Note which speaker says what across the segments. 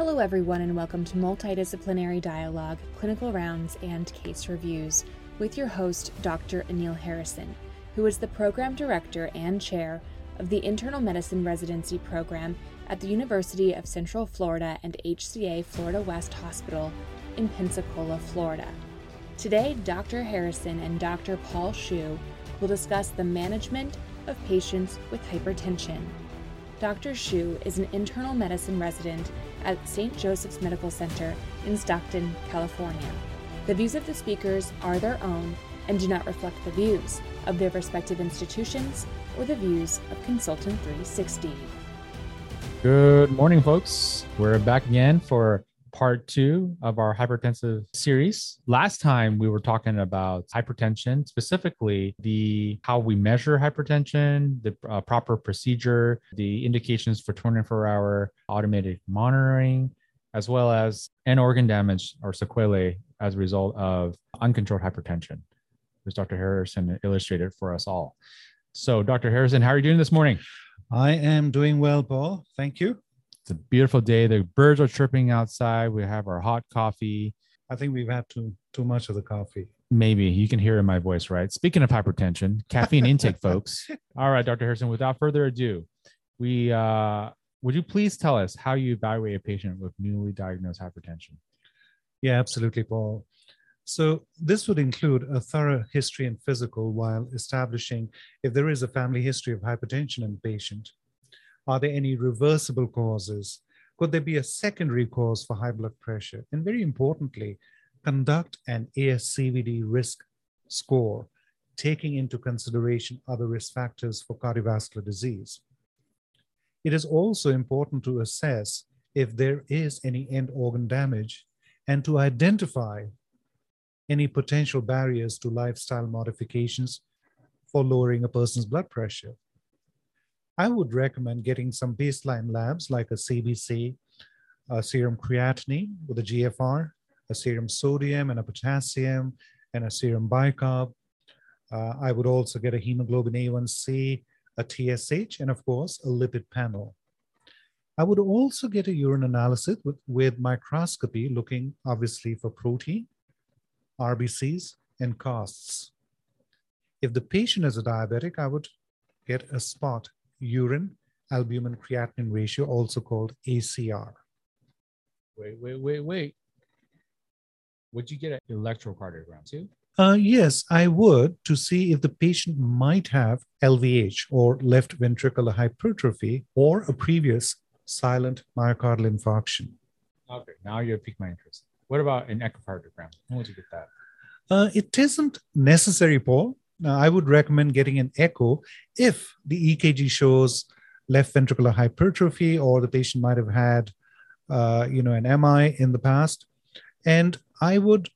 Speaker 1: Hello, everyone, and welcome to Multidisciplinary Dialogue, Clinical Rounds, and Case Reviews with your host, Dr. Anil Harrison, who is the Program Director and Chair of the Internal Medicine Residency Program at the University of Central Florida and HCA Florida West Hospital in Pensacola, Florida. Today, Dr. Harrison and Dr. Paul Shiu will discuss the management of patients with hypertension. Dr. Shiu is an internal medicine resident at St. Joseph's Medical Center in Stockton, California. The views of the speakers are their own and do not reflect the views of their respective institutions or the views of Consultant 360.
Speaker 2: Good morning, folks. We're back again for part two of our hypertensive series. Last time we were talking about hypertension, specifically the how we measure hypertension, the uh, proper procedure, the indications for 24-hour automated monitoring, as well as an organ damage or sequelae as a result of uncontrolled hypertension, as Dr. Harrison illustrated for us all. So, Dr. Harrison, how are you doing this morning?
Speaker 3: I am doing well, Paul. Thank you.
Speaker 2: It's a beautiful day. The birds are chirping outside. We have our hot coffee.
Speaker 3: I think we've had too too much of the coffee.
Speaker 2: Maybe you can hear in my voice, right? Speaking of hypertension, caffeine intake, folks. All right, Dr. Harrison, without further ado, we uh, would you please tell us how you evaluate a patient with newly diagnosed hypertension?
Speaker 3: Yeah, absolutely, Paul. So this would include a thorough history and physical while establishing if there is a family history of hypertension in the patient. Are there any reversible causes? Could there be a secondary cause for high blood pressure? And very importantly, conduct an ASCVD risk score, taking into consideration other risk factors for cardiovascular disease. It is also important to assess if there is any end organ damage and to identify any potential barriers to lifestyle modifications for lowering a person's blood pressure. I would recommend getting some baseline labs like a CBC, a serum creatinine with a GFR, a serum sodium and a potassium, and a serum bicarb. Uh, I would also get a hemoglobin A1C, a TSH, and of course, a lipid panel. I would also get a urine analysis with, with microscopy, looking obviously for protein, RBCs, and casts. If the patient is a diabetic, I would get a spot urine albumin creatinine ratio, also called ACR.
Speaker 2: Wait, wait, wait, wait. Would you get an electrocardiogram too?
Speaker 3: Uh, yes, I would to see if the patient might have LVH or left ventricular hypertrophy or a previous silent myocardial infarction.
Speaker 2: Okay, now you have piqued my interest. What about an echocardiogram? Would you get that?
Speaker 3: Uh, it isn't necessary, Paul. Now, I would recommend getting an echo if the EKG shows left ventricular hypertrophy or the patient might have had, uh, you know, an MI in the past. And I would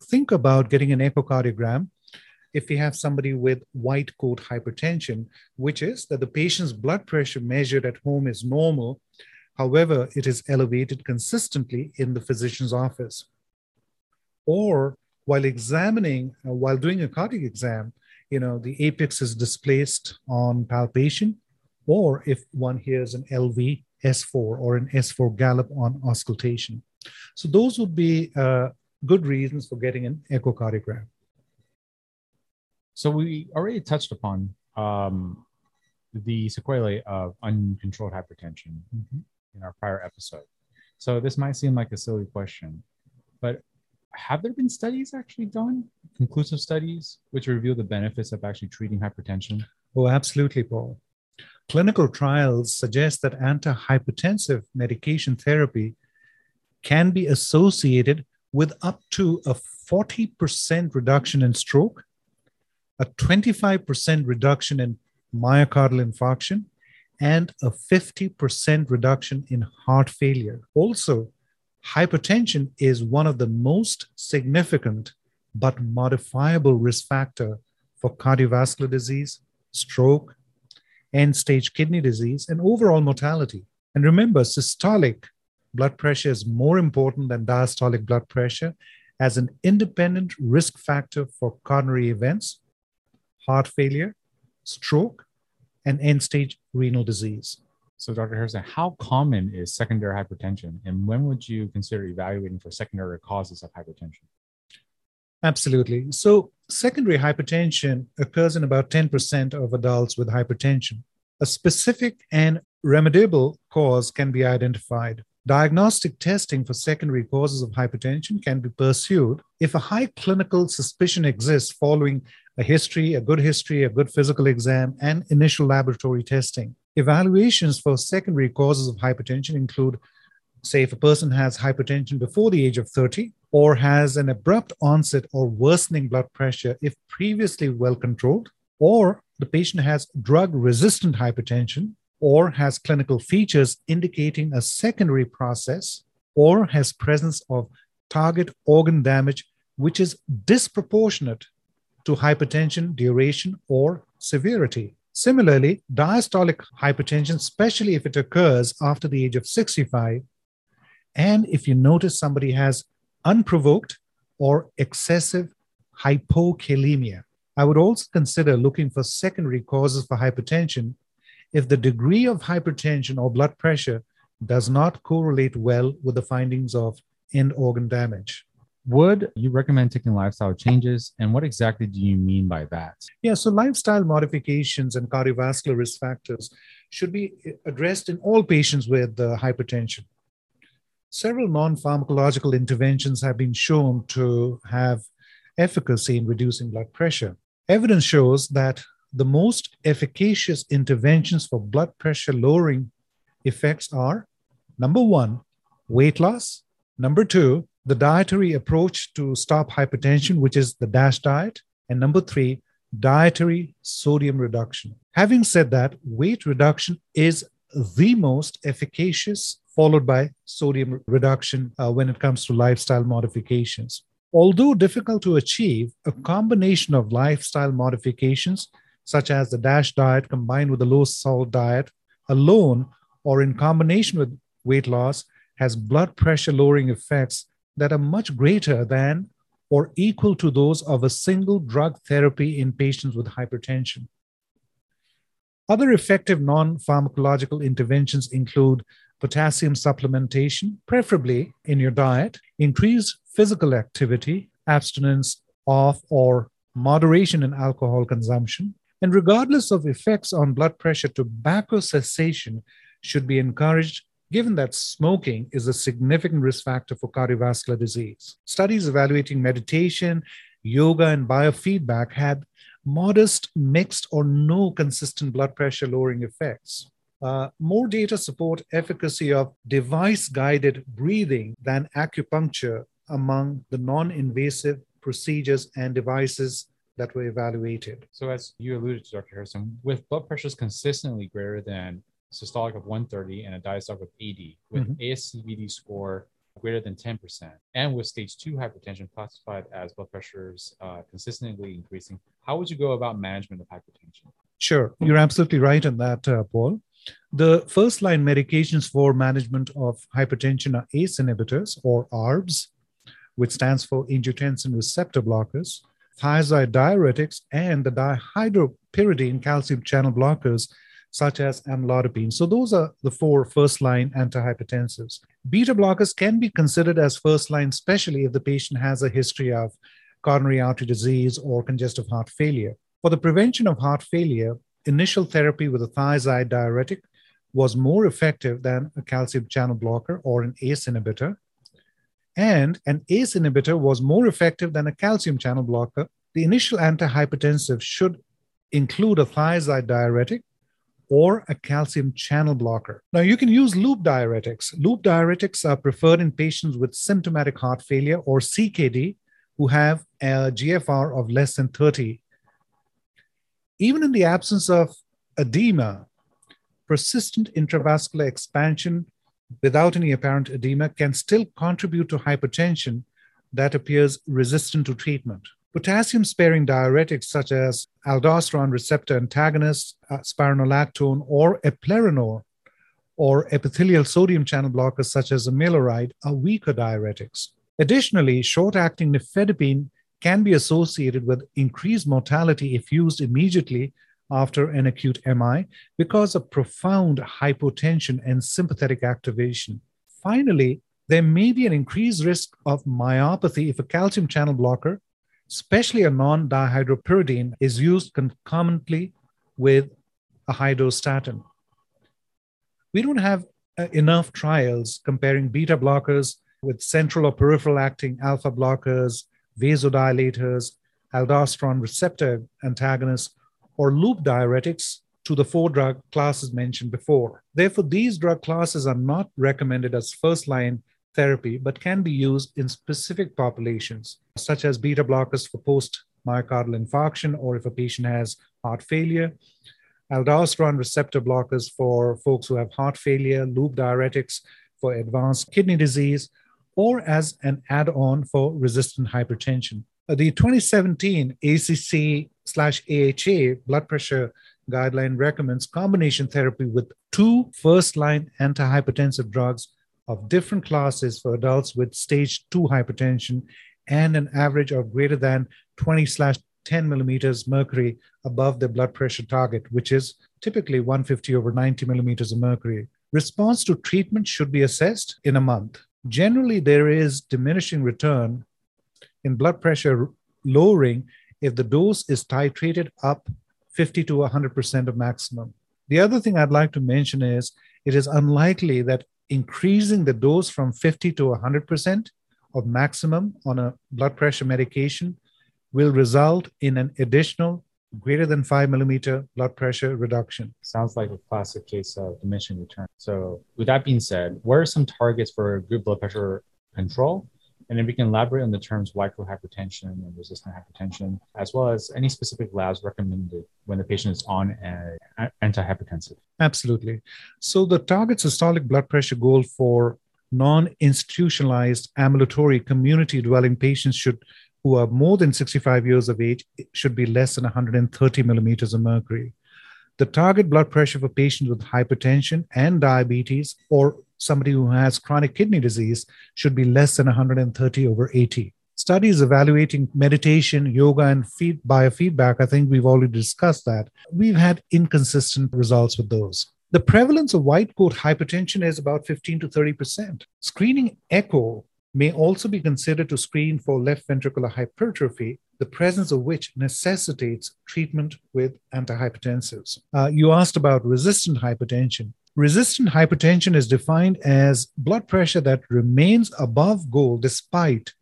Speaker 3: think about getting an echocardiogram if we have somebody with white coat hypertension, which is that the patient's blood pressure measured at home is normal. However, it is elevated consistently in the physician's office. Or while examining, uh, while doing a cardiac exam, you know, the apex is displaced on palpation, or if one hears an LV S4 or an S4 gallop on auscultation. So those would be uh, good reasons for getting an echocardiogram.
Speaker 2: So we already touched upon um, the sequelae of uncontrolled hypertension mm-hmm. in our prior episode. So this might seem like a silly question, but have there been studies actually done, conclusive studies, which reveal the benefits of actually treating hypertension?
Speaker 3: Oh, absolutely, Paul. Clinical trials suggest that antihypertensive medication therapy can be associated with up to a 40% reduction in stroke, a 25% reduction in myocardial infarction, and a 50% reduction in heart failure. Also, hypertension is one of the most significant but modifiable risk factor for cardiovascular disease, stroke, end stage kidney disease, and overall mortality. And remember, systolic blood pressure is more important than diastolic blood pressure as an independent risk factor for coronary events, heart failure, stroke, and end stage renal disease.
Speaker 2: So, Dr. Harrison, how common is secondary hypertension, and when would you consider evaluating for secondary causes of hypertension?
Speaker 3: Absolutely. So, secondary hypertension occurs in about 10% of adults with hypertension. A specific and remediable cause can be identified. Diagnostic testing for secondary causes of hypertension can be pursued if a high clinical suspicion exists following a history, a good history, a good physical exam, and initial laboratory testing. Evaluations for secondary causes of hypertension include, say, if a person has hypertension before the age of 30 or has an abrupt onset or worsening blood pressure if previously well controlled, or the patient has drug resistant hypertension or has clinical features indicating a secondary process or has presence of target organ damage which is disproportionate to hypertension duration or severity. Similarly, diastolic hypertension, especially if it occurs after the age of 65, and if you notice somebody has unprovoked or excessive hypokalemia, I would also consider looking for secondary causes for hypertension if the degree of hypertension or blood pressure does not correlate well with the findings of end organ damage.
Speaker 2: Would you recommend taking lifestyle changes? And what exactly do you mean by that?
Speaker 3: Yeah, so lifestyle modifications and cardiovascular risk factors should be addressed in all patients with uh, hypertension. Several non pharmacological interventions have been shown to have efficacy in reducing blood pressure. Evidence shows that the most efficacious interventions for blood pressure lowering effects are number one, weight loss, number two, the dietary approach to stop hypertension, which is the DASH diet, and number three, dietary sodium reduction. Having said that, weight reduction is the most efficacious, followed by sodium reduction uh, when it comes to lifestyle modifications. Although difficult to achieve, a combination of lifestyle modifications such as the DASH diet combined with the low salt diet alone or in combination with weight loss has blood pressure lowering effects that are much greater than or equal to those of a single drug therapy in patients with hypertension. Other effective non pharmacological interventions include potassium supplementation, preferably in your diet, increased physical activity, abstinence of or moderation in alcohol consumption, and regardless of effects on blood pressure, tobacco cessation should be encouraged given that smoking is a significant risk factor for cardiovascular disease. Studies evaluating meditation, yoga, and biofeedback had modest, mixed, or no consistent blood pressure lowering effects. Uh, more data support efficacy of device guided breathing than acupuncture among the non invasive procedures and devices that were evaluated.
Speaker 2: So, as you alluded to, Dr. Harrison, with blood pressures consistently greater than systolic of 130 and a diastolic of 80, with mm-hmm. ASCVD score greater than 10%, and with stage two hypertension classified as blood pressures uh, consistently increasing, how would you go about management of hypertension?
Speaker 3: Sure, you're absolutely right on that, uh, Paul. The first line medications for management of hypertension are ACE inhibitors or ARBs, which stands for angiotensin receptor blockers thiazide diuretics, and the dihydropyridine calcium channel blockers, such as amlodipine. So, those are the four first line antihypertensives. Beta blockers can be considered as first line, especially if the patient has a history of coronary artery disease or congestive heart failure. For the prevention of heart failure, initial therapy with a thiazide diuretic was more effective than a calcium channel blocker or an ACE inhibitor and an ACE inhibitor was more effective than a calcium channel blocker, the initial antihypertensive should include a thiazide diuretic or a calcium channel blocker. Now, you can use loop diuretics. Loop diuretics are preferred in patients with symptomatic heart failure or CKD who have a GFR of less than 30. Even in the absence of edema, persistent intravascular expansion without any apparent edema can still contribute to hypertension that appears resistant to treatment. Potassium sparing diuretics such as aldosterone receptor antagonists, uh, spironolactone, or eplerenone, or epithelial sodium channel blockers such as amiloride are weaker diuretics. Additionally, short acting nifedipine can be associated with increased mortality if used immediately after an acute MI because of profound hypotension and sympathetic activation. Finally, there may be an increased risk of myopathy if a calcium channel blocker, especially a non dihydropyridine, is used concomitantly with a high dose statin. We don't have uh, enough trials comparing beta blockers with central or peripheral acting alpha blockers, vasodilators, aldosterone receptor antagonists, or loop diuretics to the four drug classes mentioned before. Therefore, these drug classes are not recommended as first line therapy, but can be used in specific populations, such as beta blockers for post myocardial infarction or if a patient has heart failure, aldosterone receptor blockers for folks who have heart failure, loop diuretics for advanced kidney disease, or as an add on for resistant hypertension. Uh, the 2017 ACC slash AHA blood pressure guideline recommends combination therapy with two first line antihypertensive drugs of different classes for adults with stage 2 hypertension and an average of greater than 20 slash 10 millimeters mercury above the blood pressure target, which is typically 150 over 90 millimeters of mercury. Response to treatment should be assessed in a month. Generally, there is diminishing return in blood pressure lowering if the dose is titrated up 50 to 100% of maximum. The other thing I'd like to mention is it is unlikely that increasing the dose from 50 to 100% of maximum on a blood pressure medication will result in an additional greater than five millimeter blood pressure reduction.
Speaker 2: Sounds like a classic case of diminishing return. So, with that being said, what are some targets for good blood pressure control? And if we can elaborate on the terms hypertension and resistant hypertension, as well as any specific labs recommended when the patient is on an antihypertensive.
Speaker 3: Absolutely. So the target systolic blood pressure goal for non-institutionalized ambulatory community dwelling patients should who are more than 65 years of age should be less than 130 millimeters of mercury. The target blood pressure for patients with hypertension and diabetes or somebody who has chronic kidney disease should be less than 130 over 80. Studies evaluating meditation, yoga, and feed, biofeedback, I think we've already discussed that. We've had inconsistent results with those. The prevalence of white coat hypertension is about 15 to 30%. Screening echo may also be considered to screen for left ventricular hypertrophy, the presence of which necessitates treatment with antihypertensives. Uh, you asked about resistant hypertension. Resistant hypertension is defined as blood pressure that remains above goal despite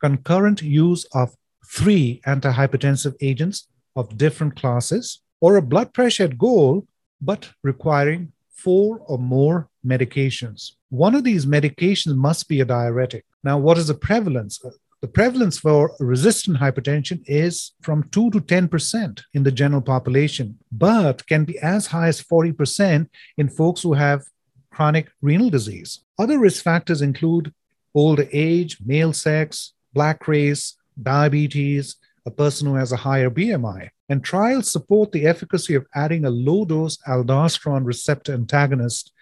Speaker 3: concurrent use of three antihypertensive agents of different classes, or a blood pressure at goal but requiring four or more medications. One of these medications must be a diuretic. Now, what is the prevalence? Uh, the prevalence for resistant hypertension is from 2 to 10% in the general population, but can be as high as 40% in folks who have chronic renal disease. Other risk factors include older age, male sex, black race, diabetes, a person who has a higher BMI. And trials support the efficacy of adding a low dose aldosterone receptor antagonist,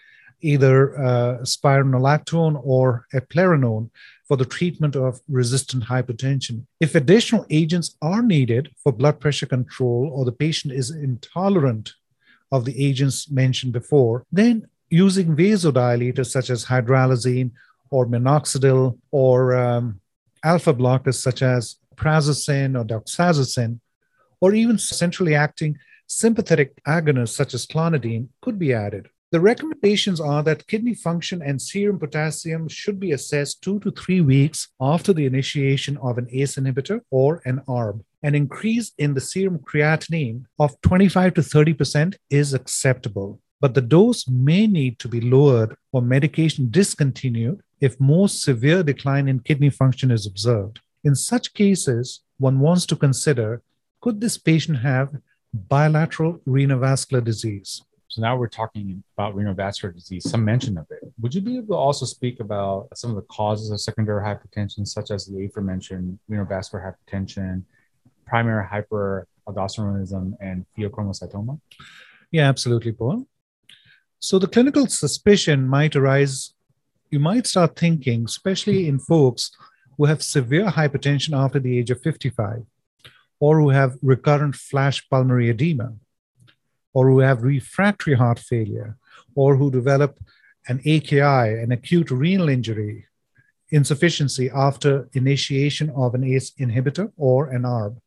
Speaker 3: either uh, spironolactone or eplerenone, for the treatment of resistant hypertension. If additional agents are needed for blood pressure control or the patient is intolerant of the agents mentioned before, then using vasodilators such as hydralazine or minoxidil or um, alpha blockers such as prazosin or doxazosin, or even centrally acting sympathetic agonists such as clonidine could be added. The recommendations are that kidney function and serum potassium should be assessed two to three weeks after the initiation of an ACE inhibitor or an ARB. An increase in the serum creatinine of 25 to 30% is acceptable, but the dose may need to be lowered or medication discontinued if more severe decline in kidney function is observed. In such cases, one wants to consider could this patient have bilateral renovascular disease?
Speaker 2: So now we're talking about renal vascular disease, some mention of it. Would you be able to also speak about some of the causes of secondary hypertension, such as the aforementioned renal vascular hypertension, primary hyperaldosteronism, and pheochromocytoma?
Speaker 3: Yeah, absolutely, Paul. So the clinical suspicion might arise, you might start thinking, especially in folks who have severe hypertension after the age of 55 or who have recurrent flash pulmonary edema or who have refractory heart failure, or who develop an AKI, an acute renal injury, insufficiency after initiation of an ACE inhibitor or an ARB,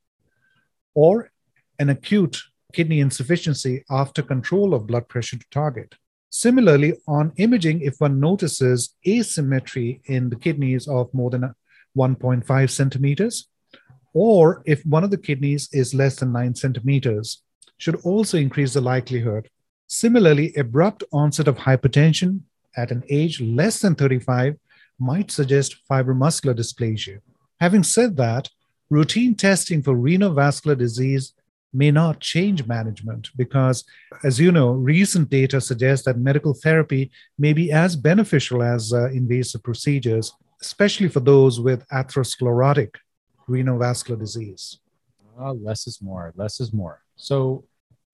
Speaker 3: or an acute kidney insufficiency after control of blood pressure to target. Similarly, on imaging, if one notices asymmetry in the kidneys of more than 1.5 centimeters, or if one of the kidneys is less than 9 centimeters, should also increase the likelihood. Similarly, abrupt onset of hypertension at an age less than 35 might suggest fibromuscular dysplasia. Having said that, routine testing for renal vascular disease may not change management because, as you know, recent data suggests that medical therapy may be as beneficial as uh, invasive procedures, especially for those with atherosclerotic renal vascular disease.
Speaker 2: Uh, less is more. Less is more. So,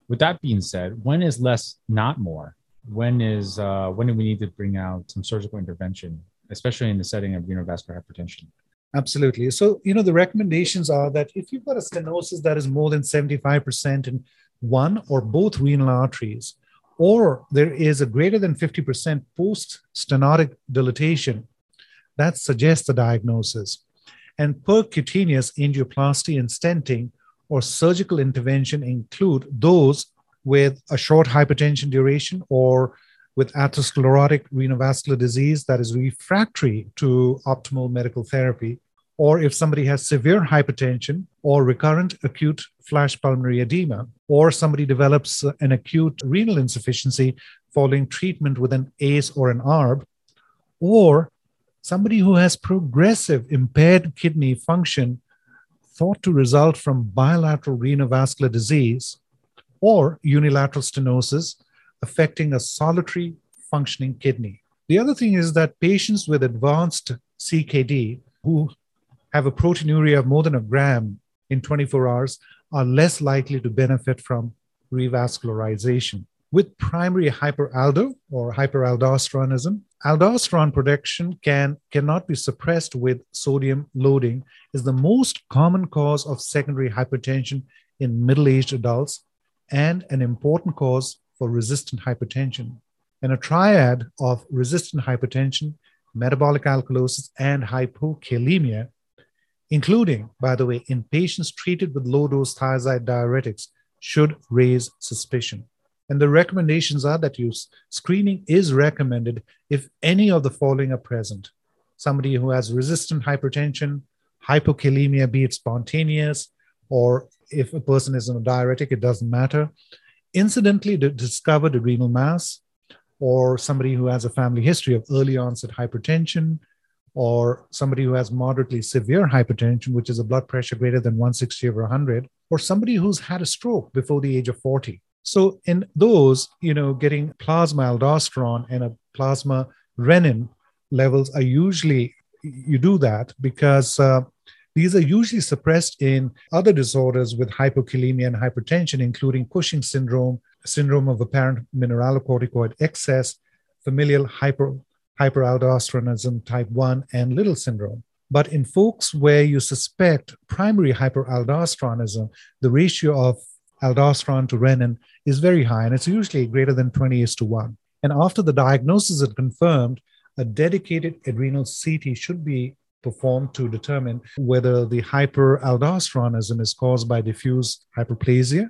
Speaker 2: with that being said, when is less not more? When is uh, when do we need to bring out some surgical intervention, especially in the setting of renal vascular hypertension?
Speaker 3: Absolutely. So, you know, the recommendations are that if you've got a stenosis that is more than 75% in one or both renal arteries, or there is a greater than 50% post stenotic dilatation, that suggests the diagnosis. And percutaneous angioplasty and stenting or surgical intervention include those with a short hypertension duration or with atherosclerotic renovascular disease that is refractory to optimal medical therapy, or if somebody has severe hypertension or recurrent acute flash pulmonary edema, or somebody develops uh, an acute renal insufficiency following treatment with an ACE or an ARB, or somebody who has progressive impaired kidney function thought to result from bilateral renovascular disease or unilateral stenosis affecting a solitary functioning kidney. The other thing is that patients with advanced CKD who have a proteinuria of more than a gram in 24 hours are less likely to benefit from revascularization. With primary hyperaldo or hyperaldosteronism, aldosterone production can cannot be suppressed with sodium loading is the most common cause of secondary hypertension in middle-aged adults and an important cause for resistant hypertension. And a triad of resistant hypertension, metabolic alkalosis, and hypokalemia, including, by the way, in patients treated with low dose thiazide diuretics, should raise suspicion. And the recommendations are that use screening is recommended if any of the following are present somebody who has resistant hypertension, hypokalemia, be it spontaneous, or if a person is on a diuretic, it doesn't matter incidentally discovered renal mass, or somebody who has a family history of early onset hypertension, or somebody who has moderately severe hypertension, which is a blood pressure greater than 160 over 100, or somebody who's had a stroke before the age of 40. So in those, you know, getting plasma aldosterone and a plasma renin levels are usually you do that because uh, these are usually suppressed in other disorders with hypokalemia and hypertension, including Cushing syndrome, syndrome of apparent mineralocorticoid excess, familial hyper, hyperaldosteronism type 1, and Liddle syndrome. But in folks where you suspect primary hyperaldosteronism, the ratio of aldosterone to renin is very high, and it's usually greater than 20 is to 1. And after the diagnosis is confirmed, a dedicated adrenal CT should be performed to determine whether the hyperaldosteronism is caused by diffuse hyperplasia,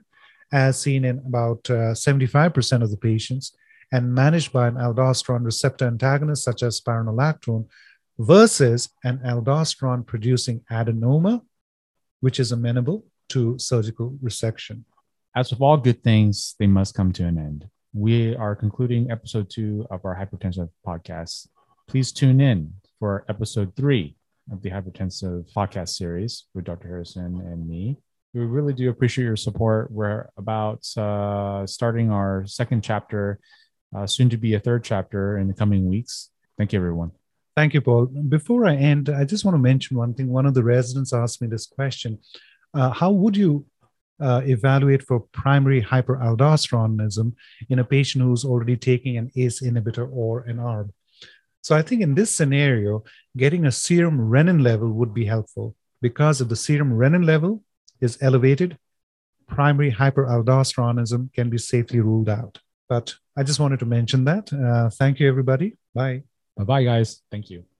Speaker 3: as seen in about uh, 75% of the patients, and managed by an aldosterone receptor antagonist such as spironolactone, versus an aldosterone producing adenoma, which is amenable to surgical resection.
Speaker 2: As with all good things, they must come to an end. We are concluding episode two of our hypertensive podcast. Please tune in for episode three of the hypertensive podcast series with Dr. Harrison and me. We really do appreciate your support. We're about uh, starting our second chapter, uh, soon to be a third chapter in the coming weeks. Thank you, everyone.
Speaker 3: Thank you, Paul. Before I end, I just want to mention one thing. One of the residents asked me this question uh, How would you uh, evaluate for primary hyperaldosteronism in a patient who's already taking an ACE inhibitor or an ARB? So I think in this scenario, getting a serum renin level would be helpful because if the serum renin level is elevated, primary hyperaldosteronism can be safely ruled out. But I just wanted to mention that. Uh, thank you, everybody. Bye.
Speaker 2: Bye bye, guys. Thank you.